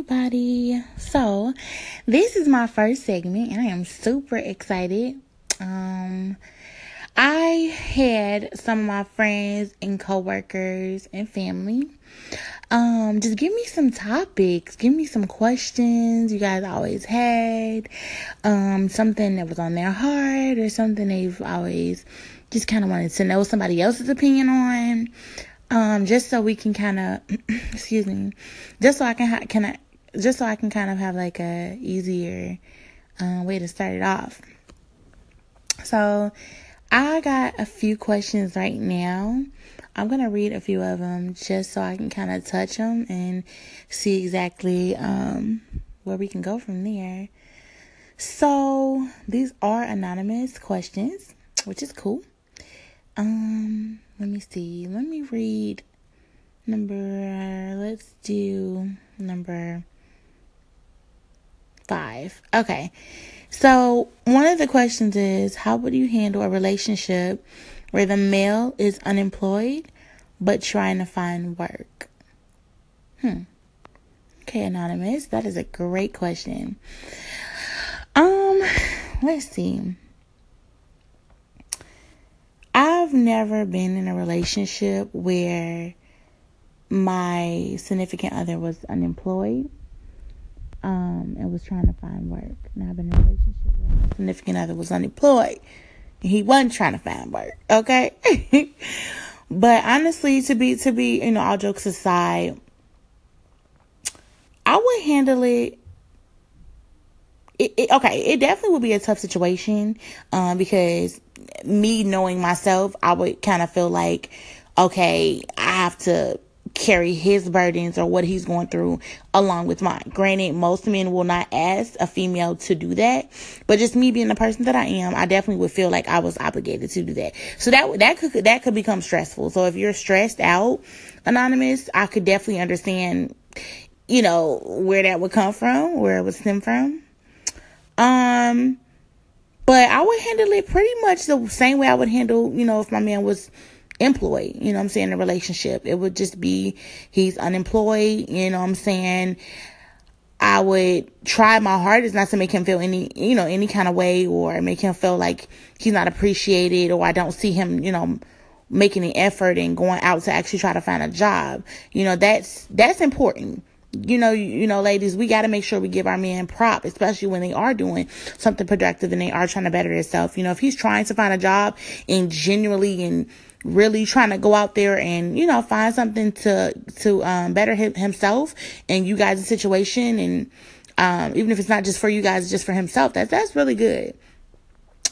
everybody. So, this is my first segment and I am super excited. Um I had some of my friends and coworkers and family um just give me some topics, give me some questions you guys always had. Um something that was on their heart or something they've always just kind of wanted to know somebody else's opinion on um, just so we can kind of, excuse me, just so I can ha- can I, just so I can kind of have like a easier uh, way to start it off. So, I got a few questions right now. I'm gonna read a few of them just so I can kind of touch them and see exactly um, where we can go from there. So these are anonymous questions, which is cool. Um, let me see. Let me read number, let's do number five. Okay. So, one of the questions is How would you handle a relationship where the male is unemployed but trying to find work? Hmm. Okay, Anonymous, that is a great question. Um, let's see. I've never been in a relationship where my significant other was unemployed um, and was trying to find work. Now I've been in a relationship where my significant other was unemployed he wasn't trying to find work. Okay. but honestly, to be to be, you know, all jokes aside, I would handle it it, it, okay, it definitely would be a tough situation um, because me knowing myself, I would kind of feel like, okay, I have to carry his burdens or what he's going through along with mine. Granted, most men will not ask a female to do that, but just me being the person that I am, I definitely would feel like I was obligated to do that. So that that could that could become stressful. So if you're stressed out, anonymous, I could definitely understand, you know, where that would come from, where it would stem from. Um, but I would handle it pretty much the same way I would handle, you know, if my man was employed, you know I'm saying, a relationship. It would just be he's unemployed, you know I'm saying. I would try my hardest not to make him feel any, you know, any kind of way or make him feel like he's not appreciated or I don't see him, you know, making an effort and going out to actually try to find a job. You know, that's that's important you know, you know, ladies, we got to make sure we give our men prop, especially when they are doing something productive and they are trying to better themselves. You know, if he's trying to find a job and genuinely and really trying to go out there and you know find something to to um, better him, himself and you guys' situation and um, even if it's not just for you guys, just for himself, that that's really good.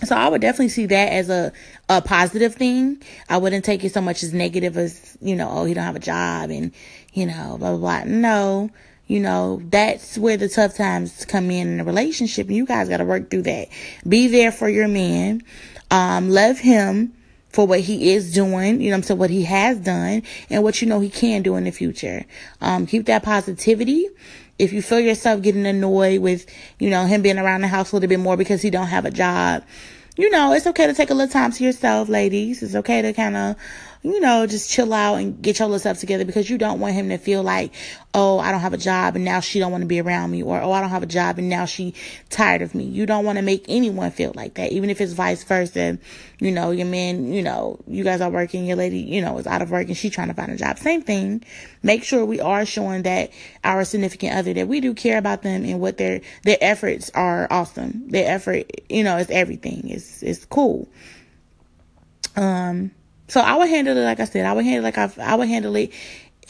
So I would definitely see that as a, a positive thing. I wouldn't take it so much as negative as, you know, oh, he don't have a job and, you know, blah, blah, blah. No, you know, that's where the tough times come in in a relationship and you guys got to work through that. Be there for your man. Um, love him for what he is doing, you know I'm saying, what he has done and what you know he can do in the future. Um, keep that positivity if you feel yourself getting annoyed with, you know, him being around the house a little bit more because he don't have a job, you know, it's okay to take a little time to yourself, ladies. It's okay to kind of you know, just chill out and get your little stuff together because you don't want him to feel like, oh, I don't have a job and now she don't want to be around me or, oh, I don't have a job and now she tired of me. You don't want to make anyone feel like that, even if it's vice versa. You know, your man, you know, you guys are working, your lady, you know, is out of work and she trying to find a job. Same thing. Make sure we are showing that our significant other that we do care about them and what their, their efforts are awesome. Their effort, you know, is everything. It's, it's cool. Um, so I would handle it like I said. I would handle it like I, I would handle it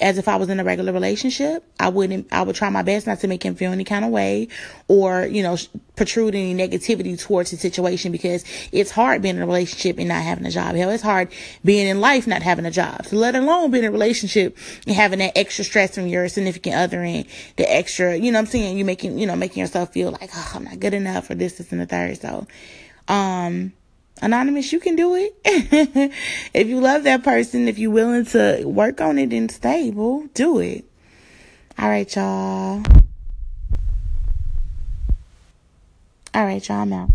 as if I was in a regular relationship. I wouldn't. I would try my best not to make him feel any kind of way, or you know, protrude any negativity towards the situation because it's hard being in a relationship and not having a job. Hell, it's hard being in life not having a job. So let alone being in a relationship and having that extra stress from your significant other and the extra, you know, I'm saying you making, you know, making yourself feel like oh, I'm not good enough for this, this, and the third. So, um Anonymous, you can do it. if you love that person, if you're willing to work on it and stable, do it. All right, y'all. All right, y'all, I'm out.